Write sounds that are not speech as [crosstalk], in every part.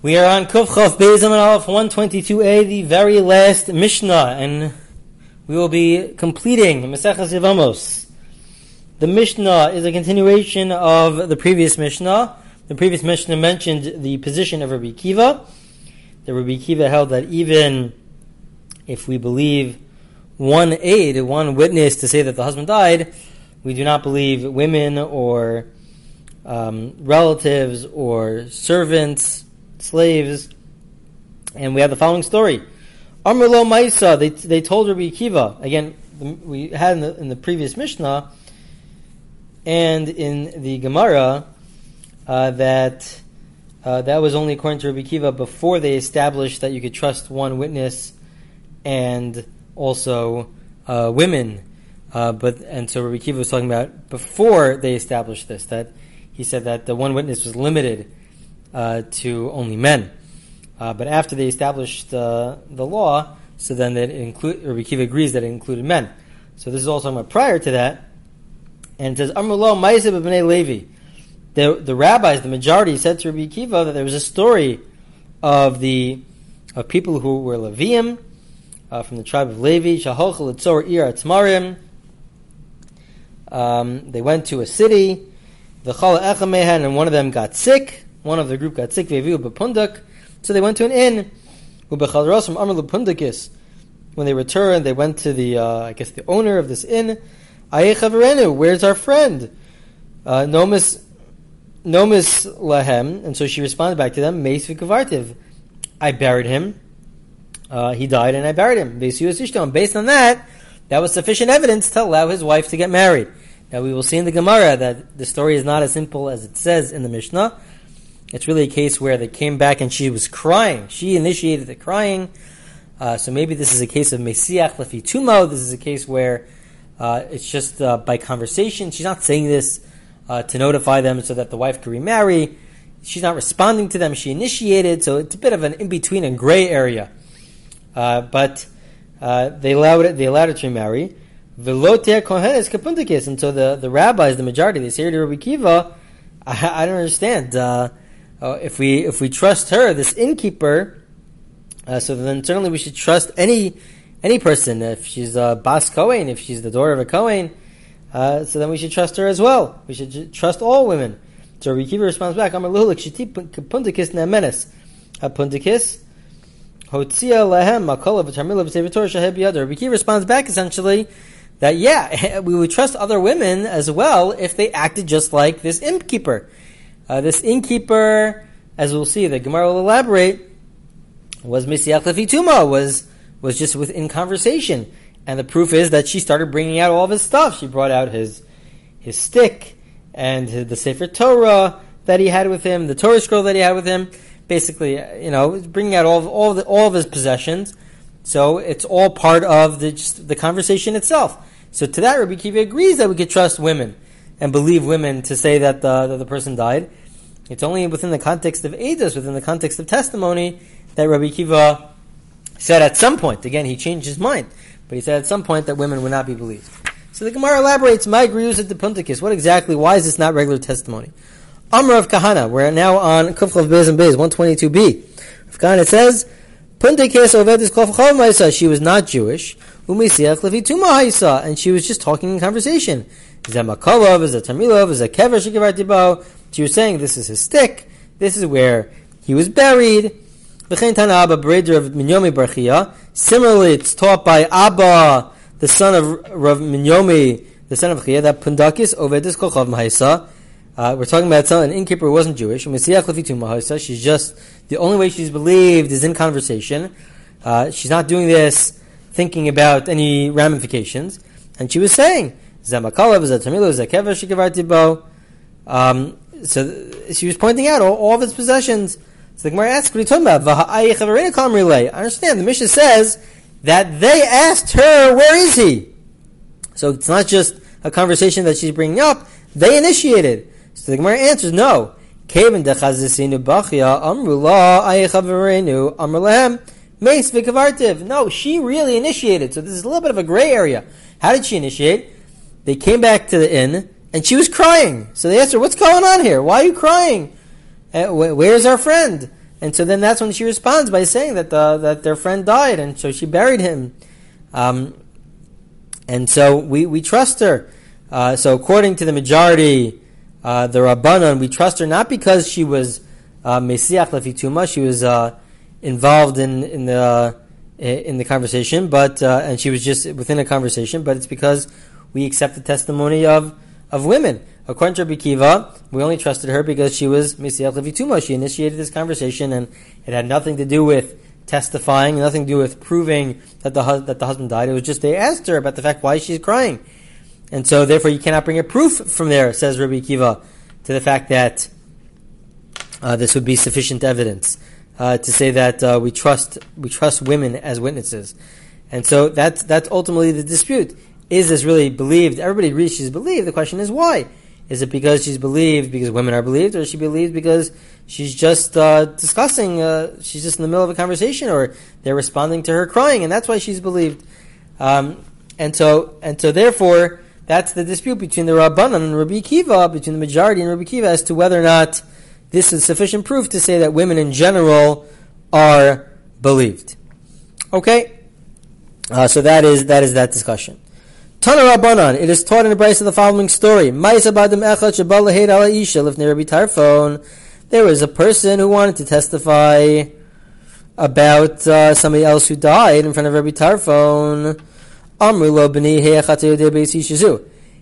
We are on Kufchov Beis and Aleph 122a, the very last Mishnah, and we will be completing Maseches Yevamos. The Mishnah is a continuation of the previous Mishnah. The previous Mishnah mentioned the position of Rabbi Kiva. The Rabbi Kiva held that even if we believe one aid, one witness to say that the husband died, we do not believe women or um, relatives or servants slaves. And we have the following story. Amrlo Maisa, they, they told Rabbi Akiva, again, we had in the, in the previous Mishnah and in the Gemara uh, that uh, that was only according to Rabbi Akiva before they established that you could trust one witness and also uh, women. Uh, but and so Rabbi Akiva was talking about before they established this that he said that the one witness was limited uh, to only men. Uh, but after they established the law, so then that include, Rabbi Kiva agrees that it included men. So this is also prior to that. And it says, Amrullah Ma'isib B'nai Levi. The, the rabbis, the majority, said to Rabbi Kiva that there was a story of the of people who were Levium, uh, from the tribe of Levi, Shahochel Etzor Ir Atzmarim. Um, they went to a city, the Chala Echamehan, and one of them got sick. One of the group got sick, so they went to an inn. When they returned, they went to the, uh, I guess, the owner of this inn. Where's our friend? Uh, nomis, lahem. And so she responded back to them, I buried him. Uh, he died and I buried him. Based on that, that was sufficient evidence to allow his wife to get married. Now we will see in the Gemara that the story is not as simple as it says in the Mishnah. It's really a case where they came back and she was crying. She initiated the crying. Uh, so maybe this is a case of Mesiach Lefi Tumo. This is a case where uh, it's just uh, by conversation. She's not saying this uh, to notify them so that the wife can remarry. She's not responding to them. She initiated, so it's a bit of an in between and gray area. Uh, but uh, they allowed it. They allowed her to remarry. Kohenes. And so the, the rabbis, the majority, they say to Rabbi Kiva, I, I don't understand uh, if we if we trust her, this innkeeper, uh, so then certainly we should trust any any person. If she's a bas Kohen, if she's the daughter of a Kohen, uh, so then we should trust her as well. We should trust all women. So Rabbi Kiva responds back, I'm "Amar luhulik shiti puntikis ne'menes puntikis hotzia lehem makola v'tarmila v'sevitor shaheb yadar." Rabbi Kiva responds back essentially that yeah, [laughs] we would trust other women as well if they acted just like this innkeeper. Uh, this innkeeper, as we'll see, the Gemara will elaborate, was Misiach Tuma, was was just within conversation, and the proof is that she started bringing out all of his stuff. She brought out his his stick and the Sefer Torah that he had with him, the Torah scroll that he had with him. Basically, you know, bringing out all of, all the, all of his possessions. So it's all part of the the conversation itself. So to that, Rabbi Kiva agrees that we could trust women and believe women to say that the, that the person died. It's only within the context of Edus, within the context of testimony, that Rabbi Kiva said at some point, again, he changed his mind, but he said at some point that women would not be believed. So the Gemara elaborates, my grius at the puntikis. What exactly, why is this not regular testimony? Amr Rav Kahana, we're now on Kufchav Bez and Bez, 122b. Rav Kahana says, Puntikis ovedis kofachav she was not Jewish, and she was just talking in conversation. Is that makolov, is that tamilov, is that kever she was saying this is his stick. This is where he was buried. Similarly, it's taught by Abba, the son of Rav Minyomi, the son of Chia, that Pundakis Ovedis Kochav Mahaisa. Uh, we're talking about an innkeeper who wasn't Jewish. She's just, the only way she's believed is in conversation. Uh, she's not doing this thinking about any ramifications. And she was saying, Zamakalav, Zatamilo, Zakeva, Shikavartibo. Um, so she was pointing out all, all of his possessions. So the Gemara asks, what are you talking about? I understand. The Mishnah says that they asked her, where is he? So it's not just a conversation that she's bringing up. They initiated. So the Gemara answers, no. No, she really initiated. So this is a little bit of a gray area. How did she initiate? They came back to the inn and she was crying. So they asked her, "What's going on here? Why are you crying? Uh, where's our friend?" And so then that's when she responds by saying that the, that their friend died, and so she buried him. Um, and so we, we trust her. Uh, so according to the majority, uh, the Rabbanon, we trust her not because she was uh, Mesiach Lefituma, she was uh, involved in, in the in the conversation, but uh, and she was just within a conversation, but it's because we accept the testimony of of women. According to Rabbi Kiva, we only trusted her because she was Mesiach Levituma. She initiated this conversation, and it had nothing to do with testifying, nothing to do with proving that the that the husband died. It was just they asked her about the fact why she's crying, and so therefore you cannot bring a proof from there, says Rabbi Kiva, to the fact that uh, this would be sufficient evidence uh, to say that uh, we trust we trust women as witnesses, and so that's that's ultimately the dispute. Is this really believed? Everybody agrees she's believed. The question is why. Is it because she's believed because women are believed, or is she believed because she's just uh, discussing? Uh, she's just in the middle of a conversation, or they're responding to her crying, and that's why she's believed. Um, and so, and so, therefore, that's the dispute between the Rabbanan and Rabbi Kiva, between the majority and Rabbi Kiva, as to whether or not this is sufficient proof to say that women in general are believed. Okay, uh, so that is that is that discussion. Tana Rabbanan, it is taught in the brisa of the following story. There was a person who wanted to testify about uh, somebody else who died in front of Rabbi Tarfon.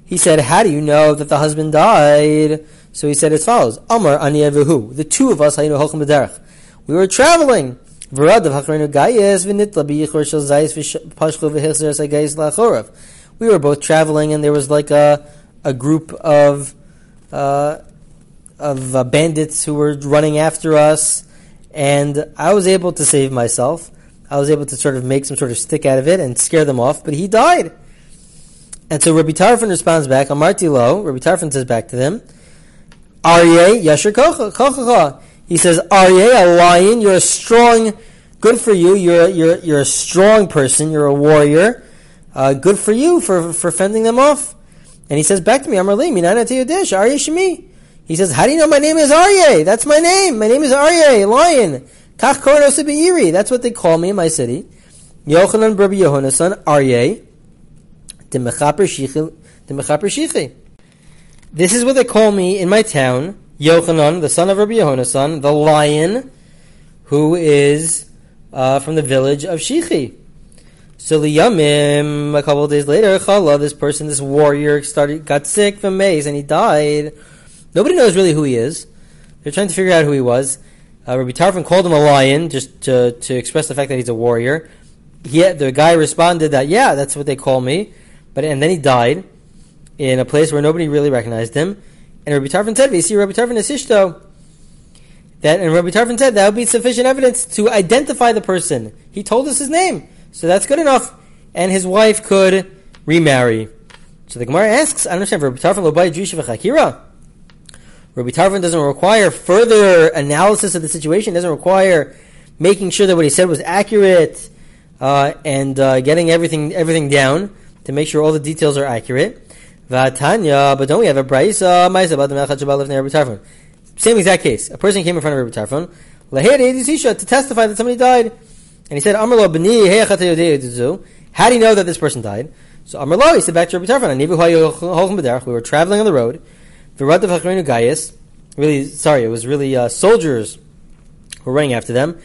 He said, How do you know that the husband died? So he said as follows: Amar ani The two of us, we were traveling. We were both traveling, and there was like a a group of uh, of uh, bandits who were running after us, and I was able to save myself. I was able to sort of make some sort of stick out of it and scare them off, but he died. And so Rabbi Tarfon responds back, Amarti lo, Rabbi Tarfon says back to them, Aryeh, Yasher Kochacha. He says, Aryeh, a lion, you're a strong, good for you, you're, you're, you're a strong person, you're a warrior, uh, good for you for, for fending them off. And he says back to me, Amarli, Minana Teyudesh, Aryeh Shemi. He says, how do you know my name is Aryeh? That's my name. My name is Aryeh, lion. Kach Koron That's what they call me in my city. Yochanan Rabbi Yehonasan, Aryeh. Demechaper Shichi. This is what they call me in my town, Yochanan, the son of Rabbi Yehonasan, the lion, who is uh, from the village of Shichi. So Liyamim, a couple of days later, Chala, this person, this warrior, started got sick from mace and he died. Nobody knows really who he is. They're trying to figure out who he was. Uh, Rabbi Tarfon called him a lion just to, to express the fact that he's a warrior. He, the guy responded that, yeah, that's what they call me. But and then he died in a place where nobody really recognized him. And Rabbi Tarfon said, "See, Rabbi Tarfon is Ishto." That and Rabbi Tarfon said that would be sufficient evidence to identify the person. He told us his name, so that's good enough. And his wife could remarry. So the Gemara asks, I understand. Rabbi Tarfon lobai Jewish v'chakira. Rabbi Tarfon doesn't require further analysis of the situation. Doesn't require making sure that what he said was accurate uh, and uh, getting everything everything down to make sure all the details are accurate. Vatanya, but don't we have a brisa the? Same exact case. A person came in front of Rabbi Tarfon, to testify that somebody died, and he said, "Amrlo b'ni How do you know that this person died? So Amrlo, he said back to Rabbi Tarfon, we were traveling on the road. Really, sorry, it was really uh, soldiers who were running after them.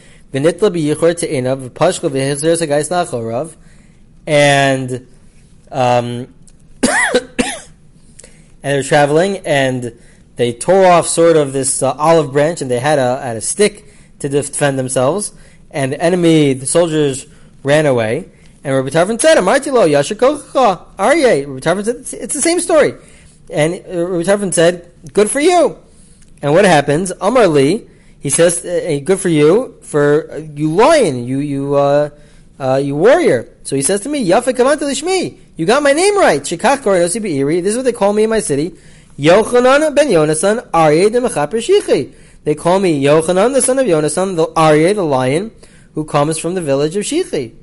And um, and they're traveling, and they tore off sort of this uh, olive branch, and they had a had a stick to defend themselves. And the enemy, the soldiers, ran away. And Rabbi Tarfon said, "Amartilo yashikocha aryeh." Rabbi Tarfon said, "It's the same story." And Rabbi Tarfon said, "Good for you." And what happens? Amar Li, he says, uh, "Good for you, for uh, you lion, you you uh, uh, you warrior." So he says to me, "Yafa kavanta lishmi." You got my name right. This is what they call me in my city. Yochanan ben Yonasan, Aryeh de. They call me Yochanan, the son of Yonasan, the Aryeh, the lion, who comes from the village of Shichi.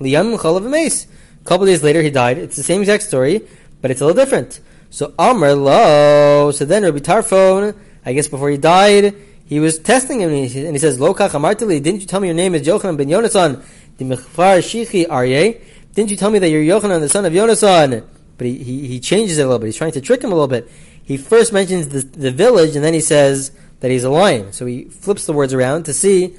Liyam Chalav Mace. A couple days later, he died. It's the same exact story, but it's a little different. So Amr Lo. So then Rabbi Tarfon, I guess before he died, he was testing him, and he, says, "Lo amartili, didn't you tell me your name is Yochanan ben Yonasan, the Mechfar Shichi Aryeh? Didn't you tell me that you're Yochanan, the son of Yonasan?" But he, he, he changes it a little bit. He's trying to trick him a little bit. He first mentions the, the village, and then he says that he's a lion. So he flips the words around to see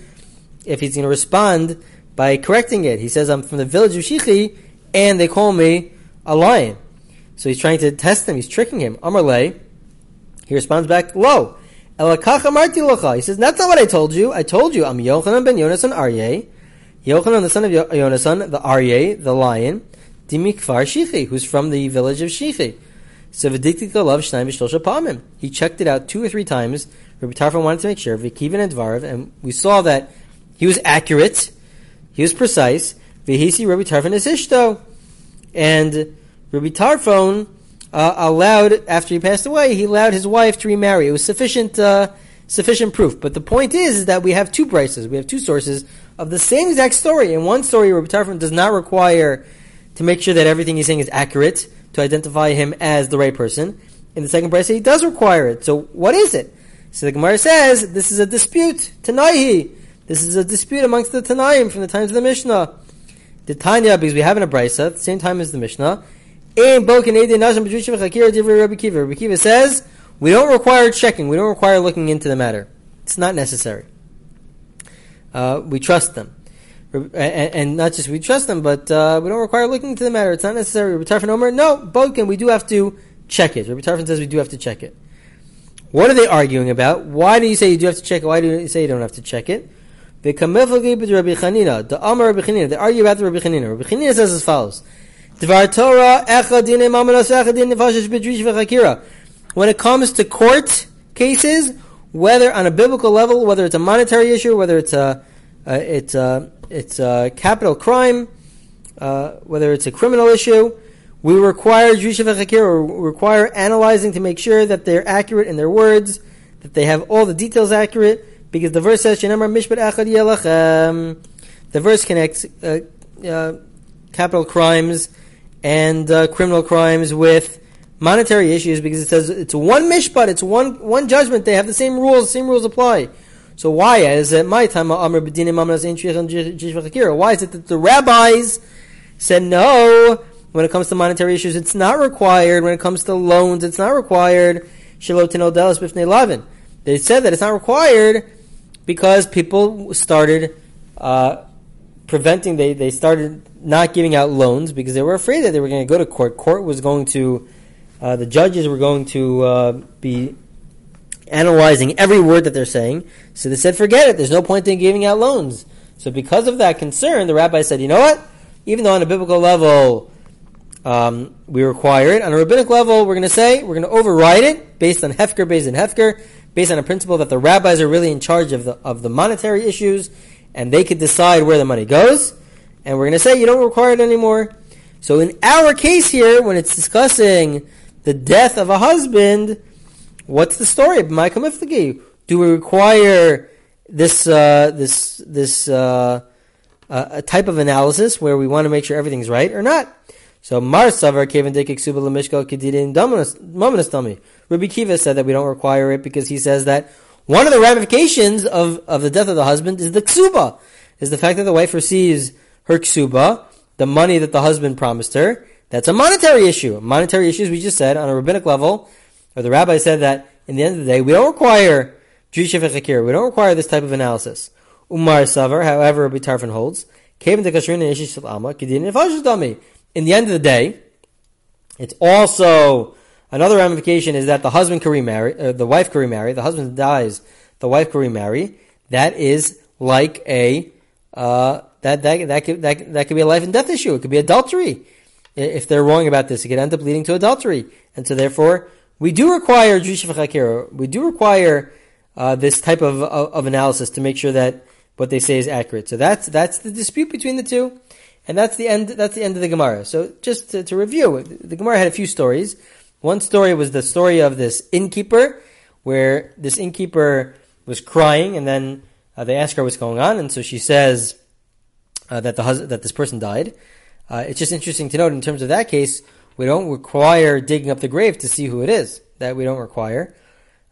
if he's going to respond by correcting it. He says, I'm from the village of Shichi, and they call me a lion. So he's trying to test him. He's tricking him. Amarle. He responds back, Lo. He says, that's not what I told you. I told you I'm Yochanan ben Yonasan Aryeh. Yochanan, the son of Yonasan, the Aryeh, the lion. Dimikfar Shichi, who's from the village of Shichi. So He checked it out two or three times. Rabbi Tarfon wanted to make sure, Vikivin and Dvarav, and we saw that he was accurate, he was precise. Vihisi Rabbi Tarfon is Ishto. And Rabbi Tarfon uh, allowed, after he passed away, he allowed his wife to remarry. It was sufficient, uh, sufficient proof. But the point is, is that we have two prices, we have two sources of the same exact story. In one story, Rabbi Tarfon does not require to make sure that everything he's saying is accurate, to identify him as the right person. In the second price, he does require it. So what is it? So the Gemara says, this is a dispute, Tanaihi. This is a dispute amongst the Tanaim from the times of the Mishnah. The Tanya, because we have in a brisa, at the same time as the Mishnah, Rabbi Kiva says, we don't require checking, we don't require looking into the matter. It's not necessary. Uh, we trust them. And, not just we trust them, but uh, we don't require looking into the matter. It's not necessary. Rabbi Tarfon Omer, no, Bokin, we do have to check it. Rabbi Tarfon says we do have to check it. What are they arguing about? Why do you say you do have to check it? Why do you say you don't have to check it? The the Amar Rabbi Chanina, they argue about the Rabbi Chanina. Rabbi Chanina says as follows. When it comes to court cases, whether on a biblical level, whether it's a monetary issue, whether it's a, uh, it's a, it's a capital crime, uh, whether it's a criminal issue, we require Hakira, require analyzing to make sure that they're accurate in their words, that they have all the details accurate, because the verse says. The verse connects uh, uh, capital crimes and uh, criminal crimes with monetary issues because it says it's one mishpat, it's one one judgment. They have the same rules, same rules apply. So why is it my time Why is it that the rabbis said no when it comes to monetary issues? It's not required. When it comes to loans, it's not required. They said that it's not required because people started uh, preventing, they, they started not giving out loans because they were afraid that they were going to go to court. Court was going to, uh, the judges were going to uh, be analyzing every word that they're saying. So they said, forget it, there's no point in giving out loans. So because of that concern, the rabbi said, you know what? Even though on a biblical level, um, we require it. On a rabbinic level, we're going to say we're going to override it based on hefker, based on hefker based on a principle that the rabbis are really in charge of the of the monetary issues, and they could decide where the money goes. And we're going to say you don't require it anymore. So in our case here, when it's discussing the death of a husband, what's the story? Do we require this uh, this this uh, uh, type of analysis where we want to make sure everything's right or not? So Mar Savar Kevin Dekik Suba Kedidin Dominus. Rabbi Kiva said that we don't require it because he says that one of the ramifications of, of the death of the husband is the ksuba, is the fact that the wife receives her ksuba, the money that the husband promised her. That's a monetary issue. Monetary issues, we just said, on a rabbinic level, or the rabbi said that in the end of the day, we don't require Drishif We don't require this type of analysis. Umar Savar, however, Rabbi Tarfon holds, came to Kasrin in the end of the day, it's also another ramification is that the husband can remarry, uh, the wife can remarry. The husband dies, the wife can remarry. That is like a uh, that that that could that, that could be a life and death issue. It could be adultery. If they're wrong about this, it could end up leading to adultery, and so therefore we do require we do require uh, this type of, of, of analysis to make sure that what they say is accurate. So that's that's the dispute between the two. And that's the end. That's the end of the Gemara. So just to, to review, the Gemara had a few stories. One story was the story of this innkeeper, where this innkeeper was crying, and then uh, they ask her what's going on, and so she says uh, that the hus- that this person died. Uh, it's just interesting to note in terms of that case, we don't require digging up the grave to see who it is. That we don't require.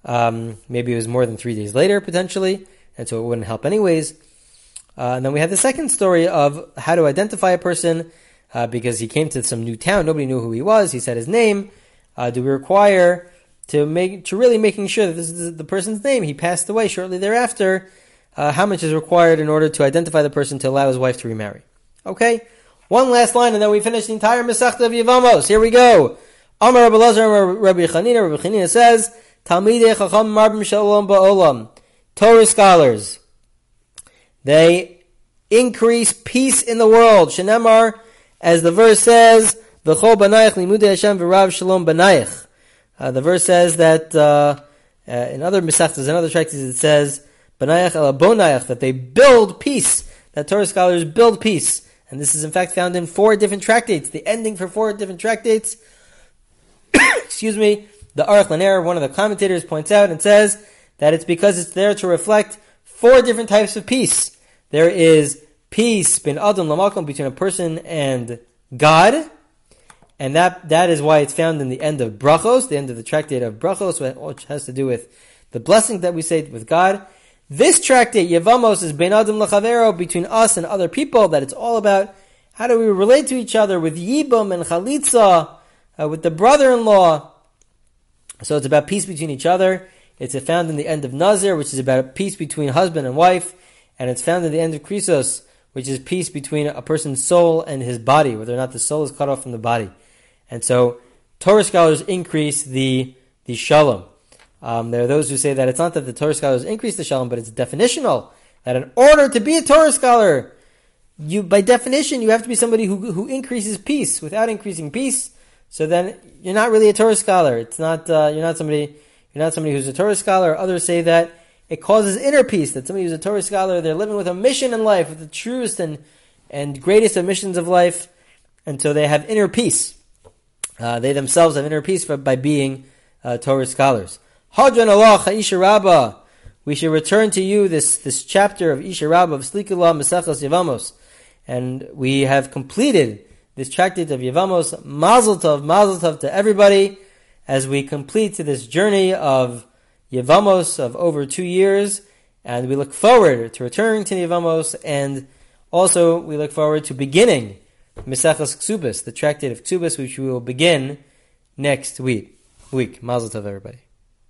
Um, maybe it was more than three days later, potentially, and so it wouldn't help anyways. Uh, and then we have the second story of how to identify a person uh, because he came to some new town. Nobody knew who he was. He said his name. Uh, do we require to make to really making sure that this is the person's name? He passed away shortly thereafter. Uh, how much is required in order to identify the person to allow his wife to remarry? Okay, one last line, and then we finish the entire Masechta of Yevamos. Here we go. Amar Rabbi Lazar, Rabbi Chanina. Rabbi Chanina says, Talmidei Chacham Marbim Shalom Ba'olam. Torah scholars they increase peace in the world. Shenemar, as the verse says, V'chol banayich limudei Hashem v'rav shalom banayich. Uh, the verse says that uh, uh, in other misachtas, in other tractates, it says banayich el bonayich that they build peace. That Torah scholars build peace, and this is in fact found in four different tractates. The ending for four different tractates. [coughs] excuse me. The Aruch LaNer, one of the commentators, points out and says that it's because it's there to reflect four different types of peace. There is peace bin adam between a person and God, and that that is why it's found in the end of brachos, the end of the tractate of brachos, which has to do with the blessing that we say with God. This tractate Yevamos is ben adam lachavero between us and other people. That it's all about how do we relate to each other with yibum and chalitza, uh, with the brother-in-law. So it's about peace between each other. It's found in the end of Nazir, which is about peace between husband and wife, and it's found in the end of Krisos, which is peace between a person's soul and his body, whether or not the soul is cut off from the body. And so, Torah scholars increase the the shalom. Um, there are those who say that it's not that the Torah scholars increase the shalom, but it's definitional that in order to be a Torah scholar, you by definition you have to be somebody who who increases peace. Without increasing peace, so then you're not really a Torah scholar. It's not uh, you're not somebody you're not somebody who's a Torah scholar. Others say that it causes inner peace, that somebody who's a Torah scholar, they're living with a mission in life, with the truest and, and greatest of missions of life, and so they have inner peace. Uh, they themselves have inner peace by being uh, Torah scholars. Hadran Allah, Rabbah. We should return to you this, this chapter of Isha of Slikullah Mesachas Yevamos. And we have completed this tractate of Yevamos. Mazel Tov, Mazel Tov to everybody as we complete this journey of Yevamos of over two years, and we look forward to returning to Yevamos, and also we look forward to beginning Mesechas Ksubis, the tractate of Ksubis, which we will begin next week. Week. Mazel tov, everybody.